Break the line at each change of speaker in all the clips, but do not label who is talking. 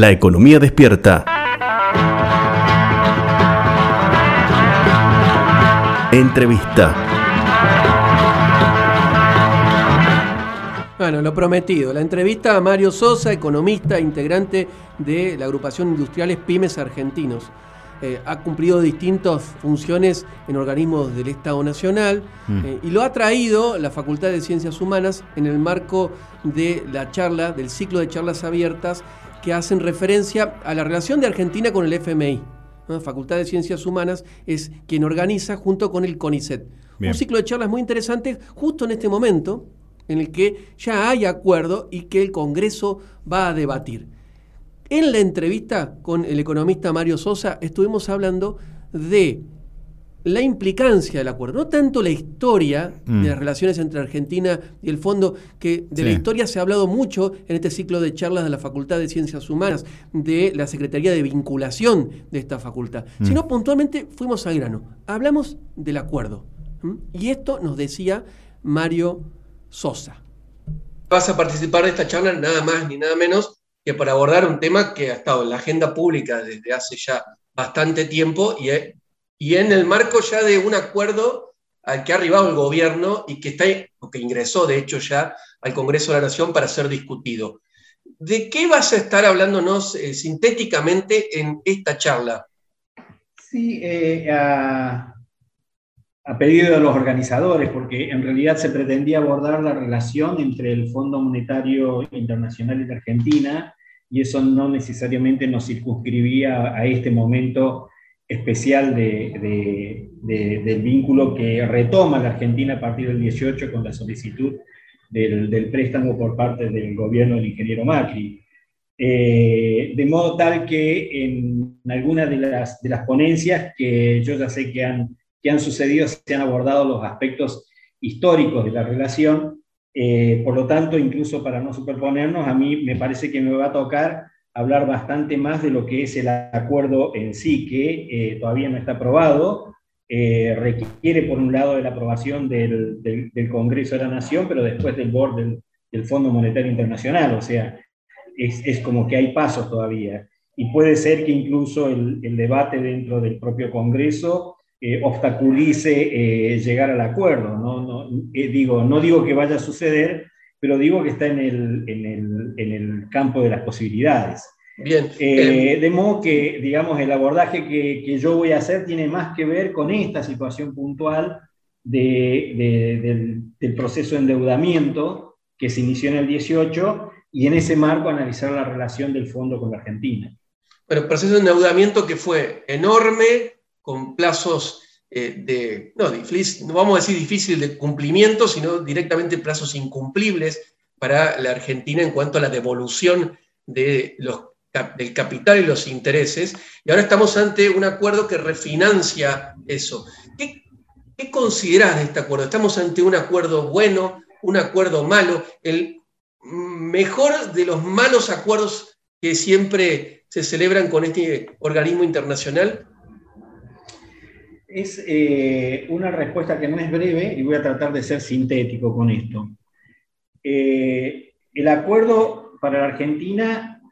La economía despierta. Entrevista.
Bueno, lo prometido. La entrevista a Mario Sosa, economista, integrante de la agrupación Industriales Pymes Argentinos. Eh, ha cumplido distintas funciones en organismos del Estado Nacional
Mm.
eh, y lo ha traído la Facultad de Ciencias Humanas en el marco de la charla, del ciclo de charlas abiertas que hacen referencia a la relación de Argentina con el FMI. ¿no? Facultad de Ciencias Humanas es quien organiza junto con el CONICET.
Bien.
Un ciclo de charlas muy interesantes justo en este momento en el que ya hay acuerdo y que el Congreso va a debatir. En la entrevista con el economista Mario Sosa estuvimos hablando de la implicancia del acuerdo, no tanto la historia
Mm.
de las relaciones entre Argentina y el fondo, que de la historia se ha hablado mucho en este ciclo de charlas de la Facultad de Ciencias Humanas, de la Secretaría de Vinculación de esta facultad,
Mm.
sino puntualmente fuimos al grano. Hablamos del acuerdo. Y esto nos decía Mario Sosa.
vas a participar de esta charla nada más ni nada menos que para abordar un tema que ha estado en la agenda pública desde hace ya bastante tiempo y, y en el marco ya de un acuerdo al que ha arribado el gobierno y que, está, o que ingresó de hecho ya al Congreso de la Nación para ser discutido. ¿De qué vas a estar hablándonos eh, sintéticamente en esta charla?
Sí, eh, a, a pedido de los organizadores, porque en realidad se pretendía abordar la relación entre el Fondo Monetario Internacional y la Argentina, y eso no necesariamente nos circunscribía a este momento especial de- de- de- del vínculo que retoma la Argentina a partir del 18 con la solicitud del, del préstamo por parte del gobierno del ingeniero Macri. Eh, de modo tal que en algunas de las, de las ponencias que yo ya sé que han, que han sucedido se han abordado los aspectos históricos de la relación, eh, por lo tanto, incluso para no superponernos, a mí me parece que me va a tocar hablar bastante más de lo que es el acuerdo en sí, que eh, todavía no está aprobado, eh, requiere por un lado de la aprobación del, del- del Congreso de la Nación, pero después del board del, del Fondo Monetario Internacional, o sea, es, es como que hay pasos todavía. Y puede ser que incluso el, el debate dentro del propio Congreso eh, obstaculice eh, llegar al acuerdo. ¿no? No, eh, digo, no digo que vaya a suceder, pero digo que está en el, en el, en el campo de las posibilidades.
Bien,
Eh, de modo que, digamos, el abordaje que, que yo voy a hacer tiene más que ver con esta situación puntual de- de- del, del proceso de endeudamiento que se inició en el 18 y en ese marco analizar la relación del fondo con la Argentina.
Bueno, el proceso de endeudamiento que fue enorme, con plazos eh, de, no, difícil- no vamos a decir difícil de cumplimiento, sino directamente plazos incumplibles para la Argentina en cuanto a la devolución del capital y los intereses. Y ahora estamos ante un acuerdo que refinancia eso. ¿Qué, qué considerás de este acuerdo? ¿Estamos ante un acuerdo bueno, un acuerdo malo? El mejor de los malos acuerdos que siempre se celebran con este organismo internacional?
Es eh, una respuesta que no es breve y voy a tratar de ser sintético con esto. Eh, el acuerdo para la Argentina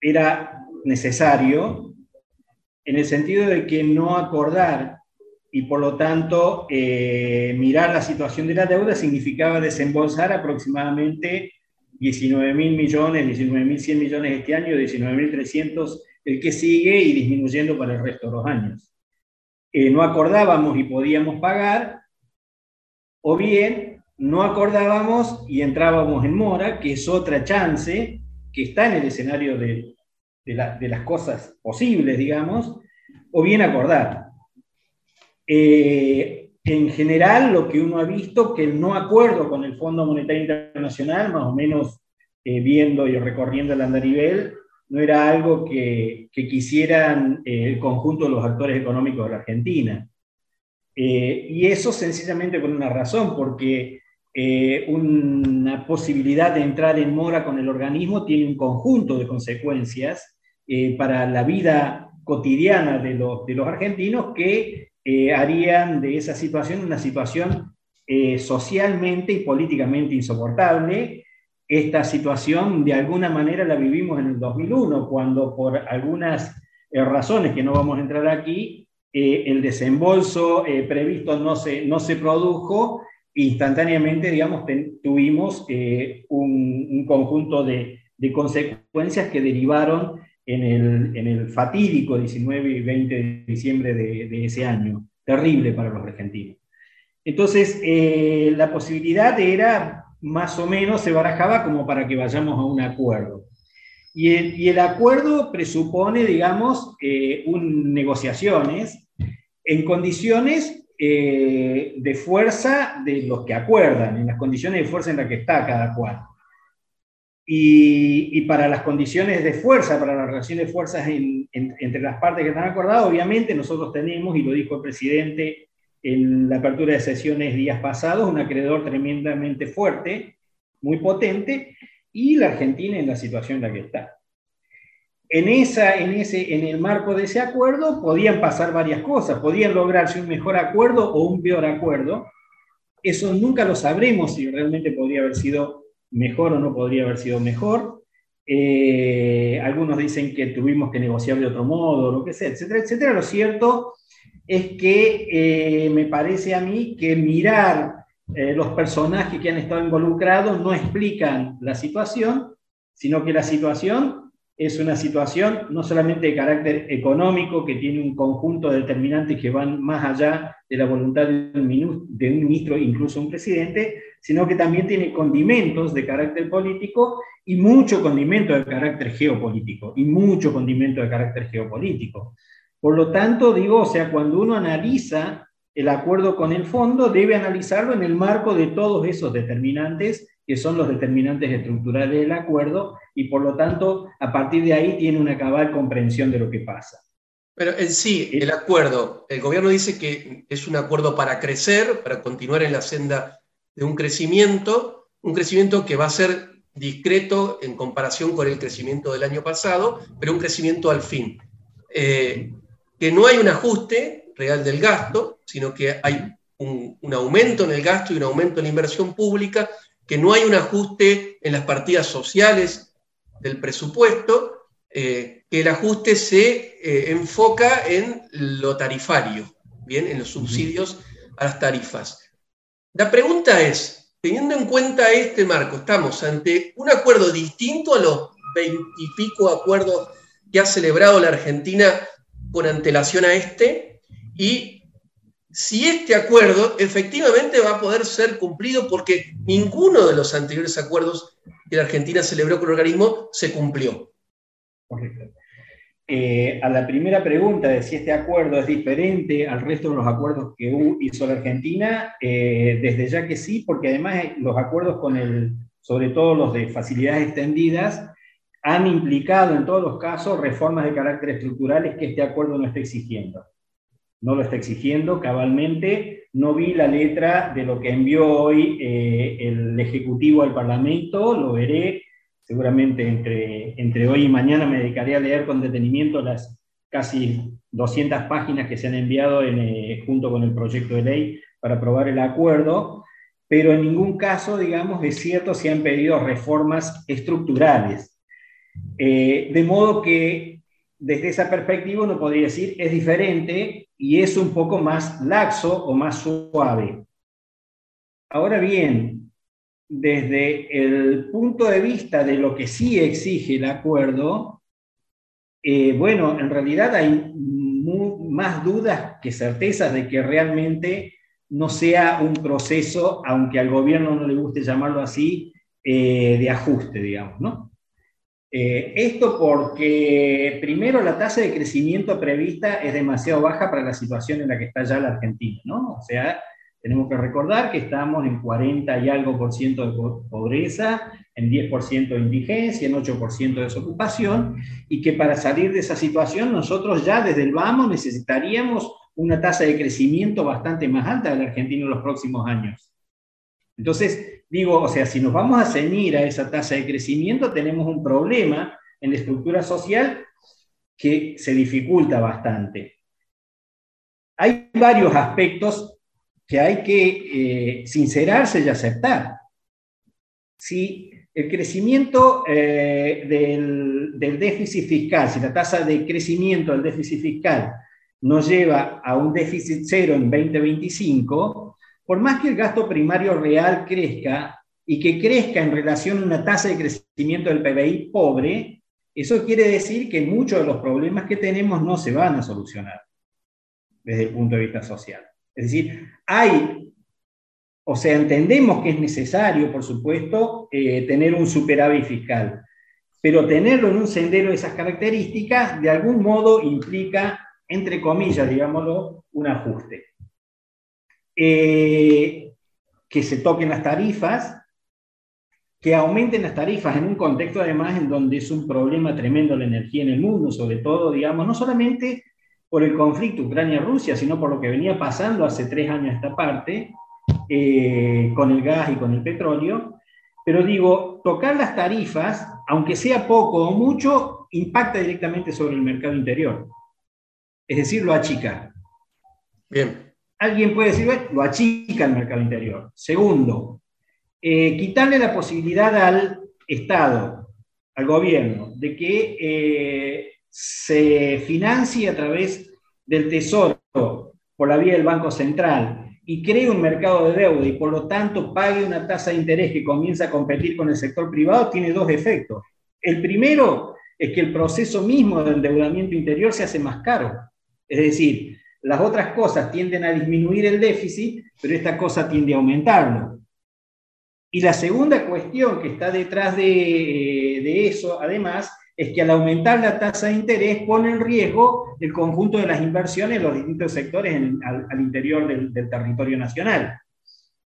era necesario en el sentido de que no acordar y por lo tanto eh, mirar la situación de la deuda significaba desembolsar aproximadamente 19 mil millones, 19 mil 100 millones este año, 19 mil 300 el que sigue y disminuyendo para el resto de los años. Eh, no acordábamos y podíamos pagar, o bien no acordábamos y entrábamos en mora, que es otra chance que está en el escenario de, de, la- de las cosas posibles, digamos, o bien acordar. Eh, en general, lo que uno ha visto, que el no acuerdo con el Fondo Monetario Internacional, más o menos eh, viendo y recorriendo el andarivel, no era algo que, quisieran eh, el conjunto de los actores económicos de la Argentina. Y eso sencillamente por una razón, porque eh, una posibilidad de entrar en mora con el organismo tiene un conjunto de consecuencias eh, para la vida cotidiana de los, de los argentinos que eh, harían de esa situación una situación socialmente y políticamente insoportable, esta situación de alguna manera la vivimos en el 2001, cuando por algunas razones que no vamos a entrar aquí, el desembolso previsto no se, no se produjo, instantáneamente, digamos, tuvimos un, conjunto de, consecuencias que derivaron en el, el, fatídico 19 y 20 de diciembre de, ese año, terrible para los argentinos. Entonces, la posibilidad era más o menos se barajaba como para que vayamos a un acuerdo. Y el, acuerdo presupone, digamos, eh, un, negociaciones en condiciones eh, de fuerza de los que acuerdan, en las condiciones de fuerza en las que está cada cual. Y, para las condiciones de fuerza, para la relación de fuerzas entre las partes que están acordadas, obviamente nosotros tenemos, y lo dijo el presidente en la apertura de sesiones días pasados, un acreedor tremendamente fuerte, muy potente, y la Argentina en la situación en la que está. En, esa, en, ese, en el marco de ese acuerdo podían pasar varias cosas, podían lograrse un mejor acuerdo o un peor acuerdo. Eso nunca lo sabremos si realmente podría haber sido mejor o no podría haber sido mejor. Eh, algunos dicen que tuvimos que negociar de otro modo, lo que sea, etcétera, etcétera. Lo cierto es que eh, me parece a mí que mirar eh, los personajes que han estado involucrados no explican la situación, sino que la situación es una situación no solamente de carácter económico, que tiene un conjunto de determinantes que van más allá de la voluntad de un, ministro, incluso un presidente, sino que también tiene condimentos de carácter político y mucho condimento de carácter geopolítico, y mucho condimento de carácter geopolítico. Por lo tanto, digo, o sea, cuando uno analiza el acuerdo con el fondo, debe analizarlo en el marco de todos esos determinantes, que son los determinantes estructurales del acuerdo, y por lo tanto, a partir de ahí tiene una cabal comprensión de lo que pasa.
Pero en sí, el acuerdo, el gobierno dice que es un acuerdo para crecer, para continuar en la senda de un crecimiento, un crecimiento que va a ser discreto en comparación con el crecimiento del año pasado, pero un crecimiento al fin. Eh, que no hay un ajuste real del gasto, sino que hay un, aumento en el gasto y un aumento en la inversión pública, que no hay un ajuste en las partidas sociales del presupuesto, eh, que el ajuste se eh, enfoca en lo tarifario, ¿bien? en los subsidios a las tarifas. La pregunta es, teniendo en cuenta este marco, estamos ante un acuerdo distinto a los veintipico acuerdos que ha celebrado la Argentina con antelación a este y si este acuerdo efectivamente va a poder ser cumplido porque ninguno de los anteriores acuerdos que la Argentina celebró con el organismo se cumplió.
Correcto. Eh, a la primera pregunta de si este acuerdo es diferente al resto de los acuerdos que hizo la Argentina, eh, desde ya que sí, porque además los acuerdos con el, sobre todo los de facilidades extendidas, han implicado en todos los casos reformas de carácter estructurales que este acuerdo no está exigiendo. No lo está exigiendo cabalmente. No vi la letra de lo que envió hoy eh, el Ejecutivo al Parlamento, lo veré. Seguramente entre, entre hoy y mañana me dedicaré a leer con detenimiento las casi 200 páginas que se han enviado eh, junto con el proyecto de ley para aprobar el acuerdo, pero en ningún caso, digamos, es cierto, se han pedido reformas estructurales eh, de modo que desde esa perspectiva uno podría decir es diferente y es un poco más laxo o más suave. Ahora bien, desde el punto de vista de lo que sí exige el acuerdo, eh, bueno, en realidad hay más dudas que certezas de que realmente no sea un proceso, aunque al gobierno no le guste llamarlo así, eh, de ajuste, digamos, ¿no? Eh, esto porque, primero, la tasa de crecimiento prevista es demasiado baja para la situación en la que está ya la Argentina, ¿no? O sea, tenemos que recordar que estamos en 40 y algo por ciento de pobreza, en 10% de indigencia, en 8% de desocupación, y que para salir de esa situación nosotros ya desde el vamos necesitaríamos una tasa de crecimiento bastante más alta de la Argentina en los próximos años. Entonces, Digo, o sea, si nos vamos a ceñir a esa tasa de crecimiento, tenemos un problema en la estructura social que se dificulta bastante. Hay varios aspectos que hay que eh, sincerarse y aceptar. Si el crecimiento eh, del, del, déficit fiscal, si la tasa de crecimiento del déficit fiscal nos lleva a un déficit cero en 2025, por más que el gasto primario real crezca y que crezca en relación a una tasa de crecimiento del PBI pobre, eso quiere decir que muchos de los problemas que tenemos no se van a solucionar desde el punto de vista social. Es decir, hay, o sea, entendemos que es necesario, por supuesto, eh, tener un superávit fiscal, pero tenerlo en un sendero de esas características, de algún modo implica, entre comillas, digámoslo, un ajuste. Eh, que se toquen las tarifas, que aumenten las tarifas en un contexto además en donde es un problema tremendo la energía en el mundo, sobre todo, digamos, no solamente por el conflicto Ucrania-Rusia, sino por lo que venía pasando hace tres años esta parte, eh, con el gas y con el petróleo. Pero digo, tocar las tarifas, aunque sea poco o mucho, impacta directamente sobre el mercado interior. Es decir, lo achica.
Bien.
Alguien puede decir, lo achica el mercado interior. Segundo, eh, quitarle la posibilidad al Estado, al gobierno, de que eh, se financie a través del Tesoro por la vía del Banco Central y cree un mercado de deuda y por lo tanto pague una tasa de interés que comienza a competir con el sector privado, tiene dos efectos. El primero es que el proceso mismo de endeudamiento interior se hace más caro. Es decir, las otras cosas tienden a disminuir el déficit, pero esta cosa tiende a aumentarlo. Y la segunda cuestión que está detrás de, eso, además, es que al aumentar la tasa de interés pone en riesgo el conjunto de las inversiones en los distintos sectores al, interior del, del, territorio nacional.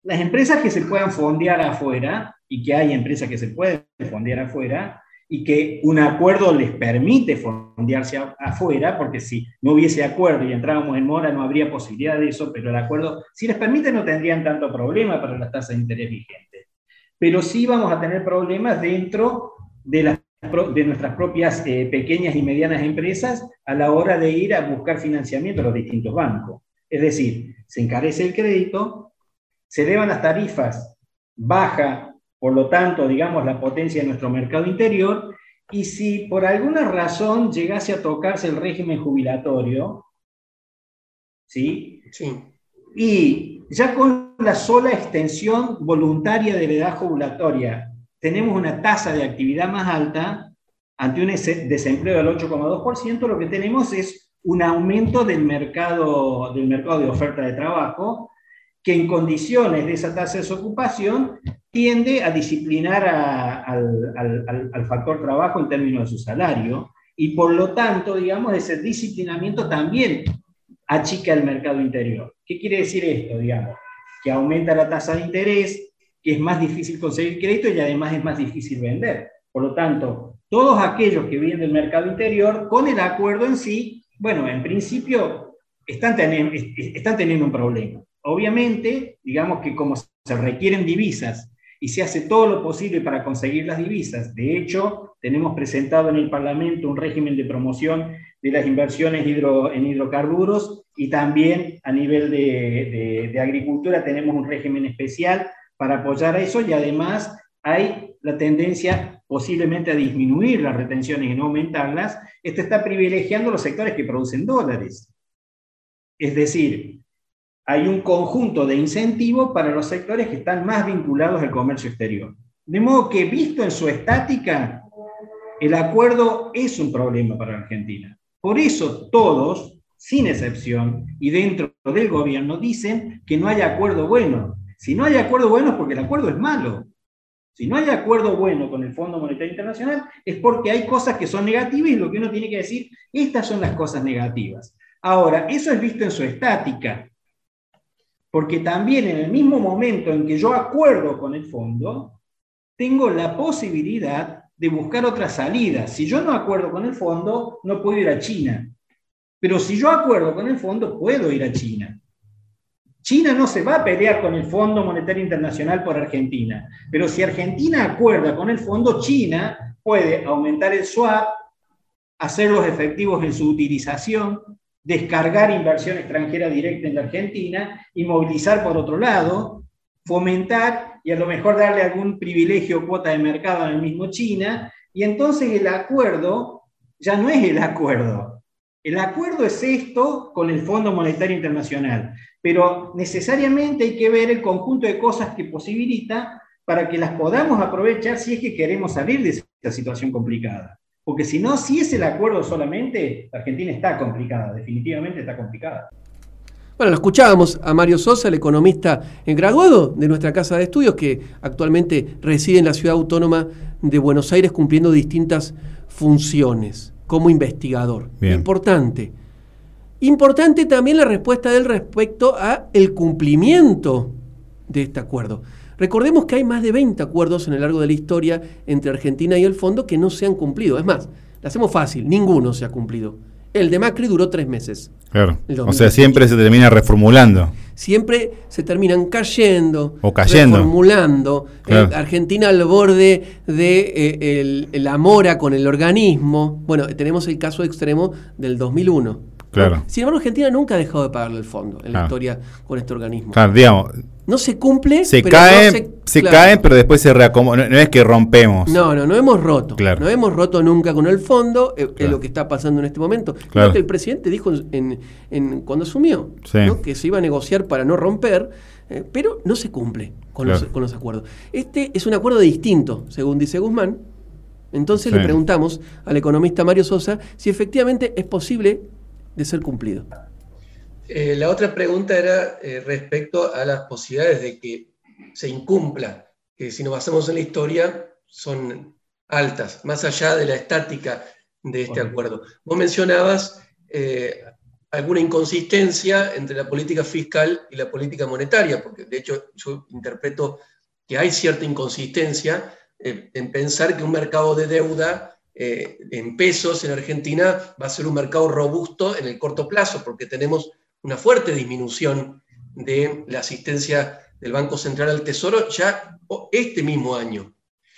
Las empresas que se puedan fondear afuera, y que hay empresas que se pueden fondear afuera, y que un acuerdo les permite fondearse afuera, porque si no hubiese acuerdo y entrábamos en mora no habría posibilidad de eso, pero el acuerdo, si les permite, no tendrían tanto problema para las tasas de interés vigentes pero sí vamos a tener problemas dentro de, de nuestras propias eh, pequeñas y medianas empresas a la hora de ir a buscar financiamiento a los distintos bancos. Es decir, se encarece el crédito, se elevan las tarifas, baja, por lo tanto, digamos, la potencia de nuestro mercado interior, y si por alguna razón llegase a tocarse el régimen jubilatorio, ¿sí?
Sí.
Y ya con la sola extensión voluntaria de la edad jubilatoria tenemos una tasa de actividad más alta, ante un desempleo del 8,2%, lo que tenemos es un aumento del mercado, del mercado de oferta de trabajo, que en condiciones de esa tasa de desocupación tiende a disciplinar al, al, al, factor trabajo en términos de su salario, y por lo tanto, digamos, ese disciplinamiento también achica el mercado interior. ¿Qué quiere decir esto, digamos? Que aumenta la tasa de interés, que es más difícil conseguir crédito y además es más difícil vender. Por lo tanto, todos aquellos que vienen del mercado interior, con el acuerdo en sí, bueno, en principio están teniendo, están teniendo un problema. Obviamente, digamos que como se requieren divisas y se hace todo lo posible para conseguir las divisas, de hecho, tenemos presentado en el Parlamento un régimen de promoción de las inversiones en hidrocarburos y también a nivel de, agricultura tenemos un régimen especial para apoyar a eso y además hay la tendencia posiblemente a disminuir las retenciones y no aumentarlas. Esto está privilegiando los sectores que producen dólares. Es decir, hay un conjunto de incentivos para los sectores que están más vinculados al comercio exterior. De modo que, visto en su estática, el acuerdo es un problema para Argentina. Por eso todos, sin excepción, y dentro del gobierno, dicen que no hay acuerdo bueno. Si no hay acuerdo bueno es porque el acuerdo es malo. Si no hay acuerdo bueno con el Fondo Monetario Internacional es porque hay cosas que son negativas y lo que uno tiene que decir, estas son las cosas negativas. Ahora, eso es visto en su estática, porque también en el mismo momento en que yo acuerdo con el fondo, tengo la posibilidad de buscar otra salida. Si yo no acuerdo con el fondo, no puedo ir a China. Pero si yo acuerdo con el fondo, puedo ir a China. China no se va a pelear con el Fondo Monetario Internacional por Argentina, pero si Argentina acuerda con el fondo, China puede aumentar el swap, hacer los efectivos en su utilización, descargar inversión extranjera directa en la Argentina y movilizar por otro lado, fomentar y a lo mejor darle algún privilegio o cuota de mercado en el mismo China, y entonces el acuerdo ya no es el acuerdo. El acuerdo es esto con el Fondo Monetario Internacional, pero necesariamente hay que ver el conjunto de cosas que posibilita para que las podamos aprovechar si es que queremos salir de esta situación complicada. Porque si no, si es el acuerdo solamente, Argentina está complicada, definitivamente está complicada.
Bueno, lo escuchábamos a Mario Sosa, el economista en graduado de nuestra casa de estudios, que actualmente reside en la ciudad autónoma de Buenos Aires cumpliendo distintas funciones como investigador. Importante. Importante también la respuesta del respecto a el cumplimiento de este acuerdo. Recordemos que hay más de 20 acuerdos en el largo de la historia entre Argentina y el fondo que no se han cumplido. Es más, lo hacemos fácil, ninguno se ha cumplido. El de Macri duró tres meses.
Claro. O sea, siempre se termina reformulando.
Siempre se terminan cayendo.
O cayendo.
Reformulando. Eh, Argentina al borde de eh, la mora con el organismo. Bueno, tenemos el caso extremo del 2001.
Claro.
Sin embargo, Argentina nunca ha dejado de pagarle el fondo en la historia con este organismo.
Claro, digamos,
no se cumple.
Se cae, se, cae, pero después se reacomoda. No, es que rompemos.
No, no, no hemos roto. No hemos roto nunca con el fondo, eh, es lo que está pasando en este momento. Claro. que el presidente dijo en, cuando asumió que se iba a negociar para no romper, eh, pero no se cumple con, los, con los acuerdos. Este es un acuerdo distinto, según dice Guzmán. Entonces le preguntamos al economista Mario Sosa si efectivamente es posible de ser cumplido.
Eh, la otra pregunta era eh, respecto a las posibilidades de que se incumpla, que si nos basamos en la historia son altas, más allá de la estática de este acuerdo. Vos mencionabas eh, alguna inconsistencia entre la política fiscal y la política monetaria, porque de hecho yo interpreto que hay cierta inconsistencia en pensar que un mercado de deuda en pesos en Argentina va a ser un mercado robusto en el corto plazo, porque tenemos una fuerte disminución de la asistencia del Banco Central al Tesoro ya este mismo año.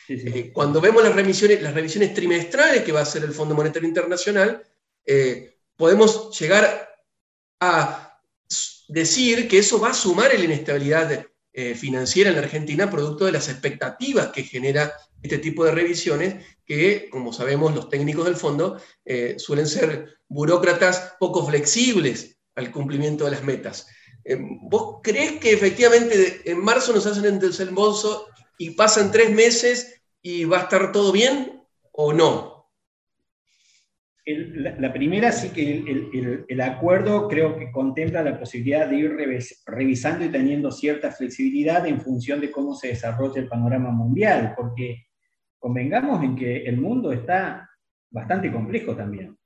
Eh, cuando vemos las revisiones, las revisiones trimestrales que va a hacer el Fondo Monetario Internacional, eh, podemos llegar a decir que eso va a sumar en la inestabilidad eh, financiera en la Argentina, producto de las expectativas que genera este tipo de revisiones, que, como sabemos, los técnicos del fondo suelen ser burócratas poco flexibles al cumplimiento de las metas. Eh, ¿Vos crees que efectivamente en marzo nos hacen el desembolso y pasan tres meses y va a estar todo bien o no?
la, primera sí que el, acuerdo creo que contempla la posibilidad de ir revisando y teniendo cierta flexibilidad en función de cómo se desarrolla el panorama mundial, porque convengamos en que el mundo está bastante complejo también.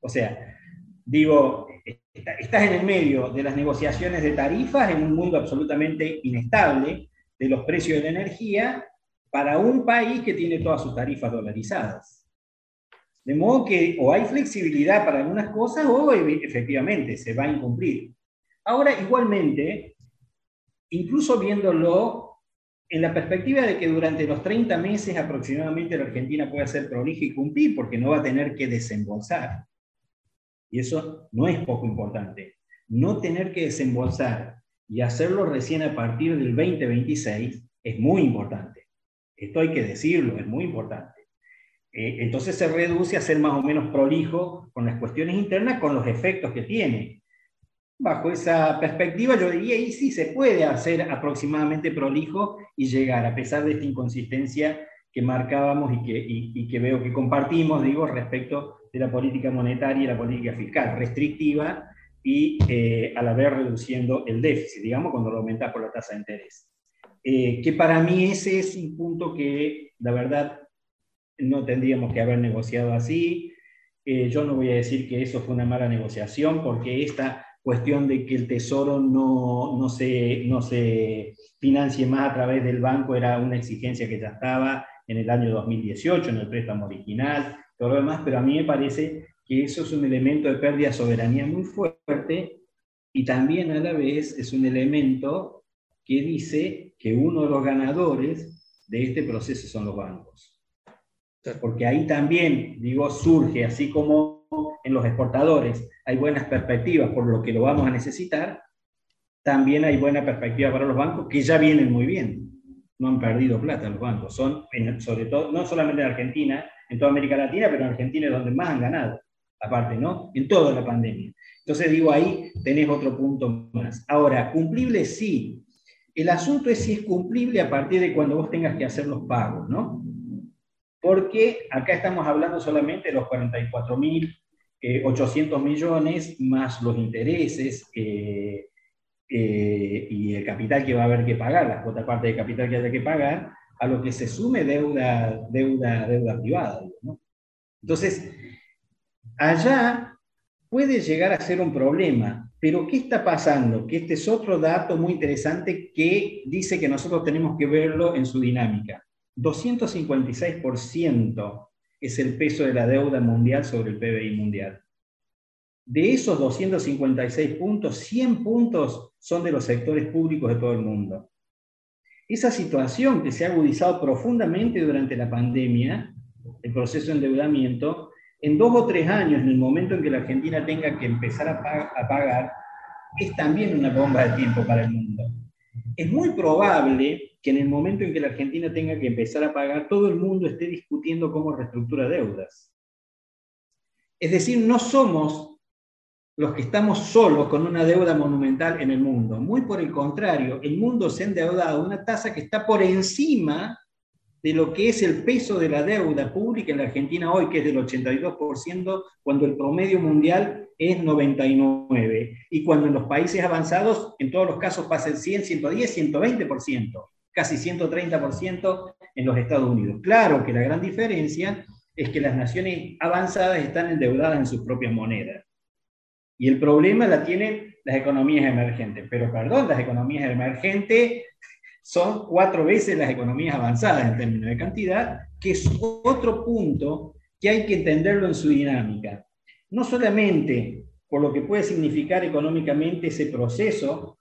O sea, digo, estás en el medio de las negociaciones de tarifas en un mundo absolutamente inestable de los precios de la energía para un país que tiene todas sus tarifas dolarizadas. De modo que o hay flexibilidad para algunas cosas o efectivamente se va a incumplir. Ahora, igualmente, incluso viéndolo en la perspectiva de que durante los 30 meses aproximadamente la Argentina puede ser prolija y cumplir porque no va a tener que desembolsar y eso no es poco importante. No tener que desembolsar y hacerlo recién a partir del 2026 es muy importante. Esto hay que decirlo, es muy importante. Eh, entonces se reduce a ser más o menos prolijo con las cuestiones internas, con los efectos que tiene. Bajo esa perspectiva yo diría, y sí, se puede hacer aproximadamente prolijo y llegar, a pesar de esta inconsistencia que marcábamos y que, y que veo que compartimos, digo, respecto de la política monetaria y la política fiscal, restrictiva y eh, a la vez reduciendo el déficit, digamos, cuando lo aumentas por la tasa de interés. Eh, que para mí ese es un punto que, la verdad, no tendríamos que haber negociado así. Eh, yo no voy a decir que eso fue una mala negociación, porque esta cuestión de que el tesoro no, no, se, no se financie más a través del banco era una exigencia que ya estaba en el año 2018, en el préstamo original todo lo demás, pero a mí me parece que eso es un elemento de pérdida de soberanía muy fuerte y también a la vez es un elemento que dice que uno de los ganadores de este proceso son los bancos. Porque ahí también, digo, surge, así como en los exportadores hay buenas perspectivas por lo que lo vamos a necesitar, también hay buena perspectiva para los bancos que ya vienen muy bien. No han perdido plata los bancos. Son, sobre todo, no solamente en Argentina, en toda América Latina, pero en Argentina es donde más han ganado, aparte, ¿no? En toda la pandemia. Entonces digo, ahí tenés otro punto más. Ahora, cumplible sí. El asunto es si es cumplible a partir de cuando vos tengas que hacer los pagos, ¿no? Porque acá estamos hablando solamente de los 44.800 eh, millones más los intereses eh, eh, y el capital que va a haber que pagar, la otra parte de capital que haya que pagar, a lo que se sume deuda, deuda, deuda privada. Entonces, allá puede llegar a ser un problema, pero ¿qué está pasando? Que este es otro dato muy interesante que dice que nosotros tenemos que verlo en su dinámica. 256% es el peso de la deuda mundial sobre el PBI mundial. De esos 256 puntos, 100 puntos son de los sectores públicos de todo el mundo. Esa situación que se ha agudizado profundamente durante la pandemia, el proceso de endeudamiento, en dos o tres años, en el momento en que la Argentina tenga que empezar a, pagar, es también una bomba de tiempo para el mundo. Es muy probable que en el momento en que la Argentina tenga que empezar a pagar, todo el mundo esté discutiendo cómo reestructura deudas. Es decir, no somos los que estamos solos con una deuda monumental en el mundo. Muy por el contrario, el mundo se ha endeudado a una tasa que está por encima de lo que es el peso de la deuda pública en la Argentina hoy, que es del 82%, cuando el promedio mundial es 99%. Y cuando en los países avanzados, en todos los casos pasa el 100, 110, 120%, casi 130% en los Estados Unidos. Claro que la gran diferencia es que las naciones avanzadas están endeudadas en sus propias monedas. Y el problema la tienen las economías emergentes. Pero perdón, las economías emergentes son cuatro veces las economías avanzadas en términos de cantidad, que es otro punto que hay que entenderlo en su dinámica. No solamente por lo que puede significar económicamente ese proceso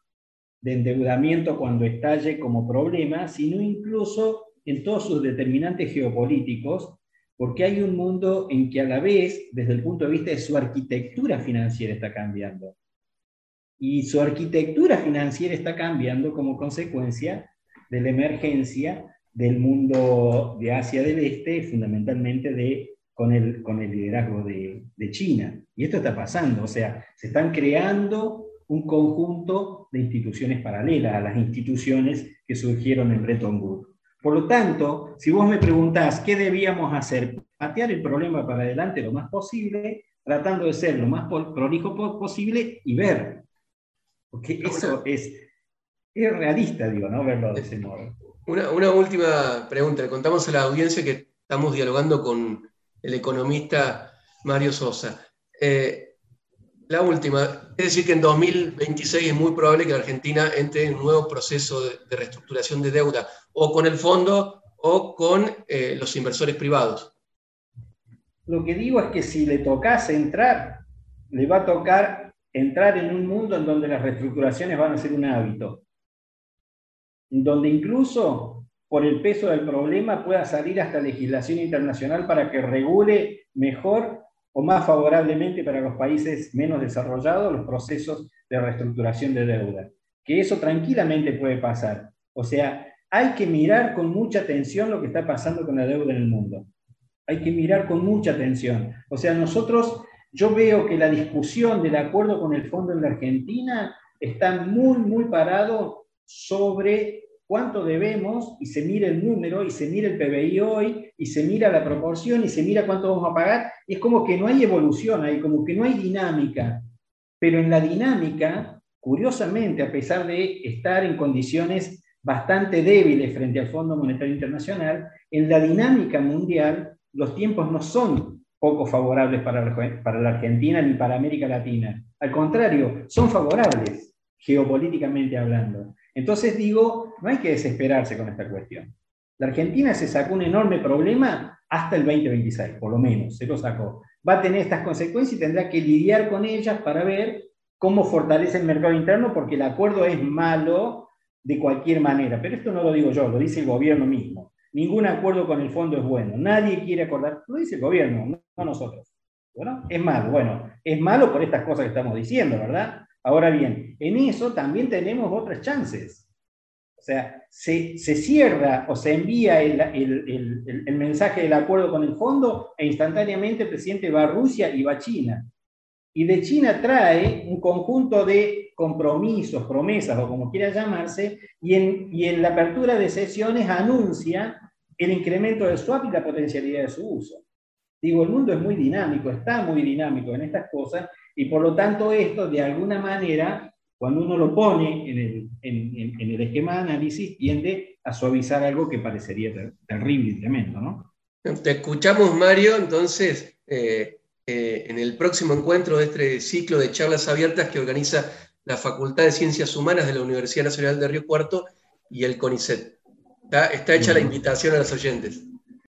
de endeudamiento cuando estalle como problema, sino incluso en todos sus determinantes geopolíticos porque hay un mundo en que a la vez, desde el punto de vista de su arquitectura financiera, está cambiando. Y su arquitectura financiera está cambiando como consecuencia de la emergencia del mundo de Asia del Este, fundamentalmente de, con, el, con el liderazgo de, de China. Y esto está pasando, o sea, se están creando un conjunto de instituciones paralelas a las instituciones que surgieron en Bretton Woods. Por lo tanto, si vos me preguntás qué debíamos hacer, patear el problema para adelante lo más posible, tratando de ser lo más prolijo posible y ver. Porque eso es, es realista, digo, ¿no? Verlo de ese modo.
Una, última pregunta. Le contamos a la audiencia que estamos dialogando con el economista Mario Sosa. Eh, la última, es decir que en 2026 es muy probable que Argentina entre en un nuevo proceso de, reestructuración de deuda, o con el fondo o con eh, los inversores privados.
Lo que digo es que si le tocase entrar, le va a tocar entrar en un mundo en donde las reestructuraciones van a ser un hábito, donde incluso por el peso del problema pueda salir hasta legislación internacional para que regule mejor o más favorablemente para los países menos desarrollados los procesos de reestructuración de deuda. Que eso tranquilamente puede pasar. O sea, hay que mirar con mucha atención lo que está pasando con la deuda en el mundo. Hay que mirar con mucha atención. O sea, nosotros, yo veo que la discusión del acuerdo con el fondo en la Argentina está muy, muy parado sobre cuánto debemos y se mira el número y se mira el PBI hoy y se mira la proporción y se mira cuánto vamos a pagar. Es como que no hay evolución ahí, como que no hay dinámica. Pero en la dinámica, curiosamente, a pesar de estar en condiciones bastante débiles frente al Fondo Monetario Internacional, en la dinámica mundial los tiempos no son poco favorables para, para la Argentina ni para América Latina. Al contrario, son favorables, geopolíticamente hablando. Entonces digo, no hay que desesperarse con esta cuestión. La Argentina se sacó un enorme problema hasta el 2026, por lo menos, se lo sacó. Va a tener estas consecuencias y tendrá que lidiar con ellas para ver cómo fortalece el mercado interno, porque el acuerdo es malo de cualquier manera. Pero esto no lo digo yo, lo dice el gobierno mismo. Ningún acuerdo con el fondo es bueno. Nadie quiere acordar, lo dice el gobierno, no nosotros. Bueno, es malo. Bueno, es malo por estas cosas que estamos diciendo, ¿verdad? Ahora bien, en eso también tenemos otras chances. O sea, se, cierra o se envía el, mensaje del acuerdo con el fondo e instantáneamente el presidente va a Rusia y va a China. Y de China trae un conjunto de compromisos, promesas o como quiera llamarse, y en, y en la apertura de sesiones anuncia el incremento del swap y la potencialidad de su uso. Digo, el mundo es muy dinámico, está muy dinámico en estas cosas, y por lo tanto esto, de alguna manera, cuando uno lo pone en el, en, en el esquema de análisis, tiende a suavizar algo que parecería terrible y tremendo, ¿no?
Te escuchamos, Mario, entonces, eh, eh, en el próximo encuentro de este ciclo de charlas abiertas que organiza la Facultad de Ciencias Humanas de la Universidad Nacional de Río Cuarto y el CONICET. Está, está hecha la invitación a los oyentes.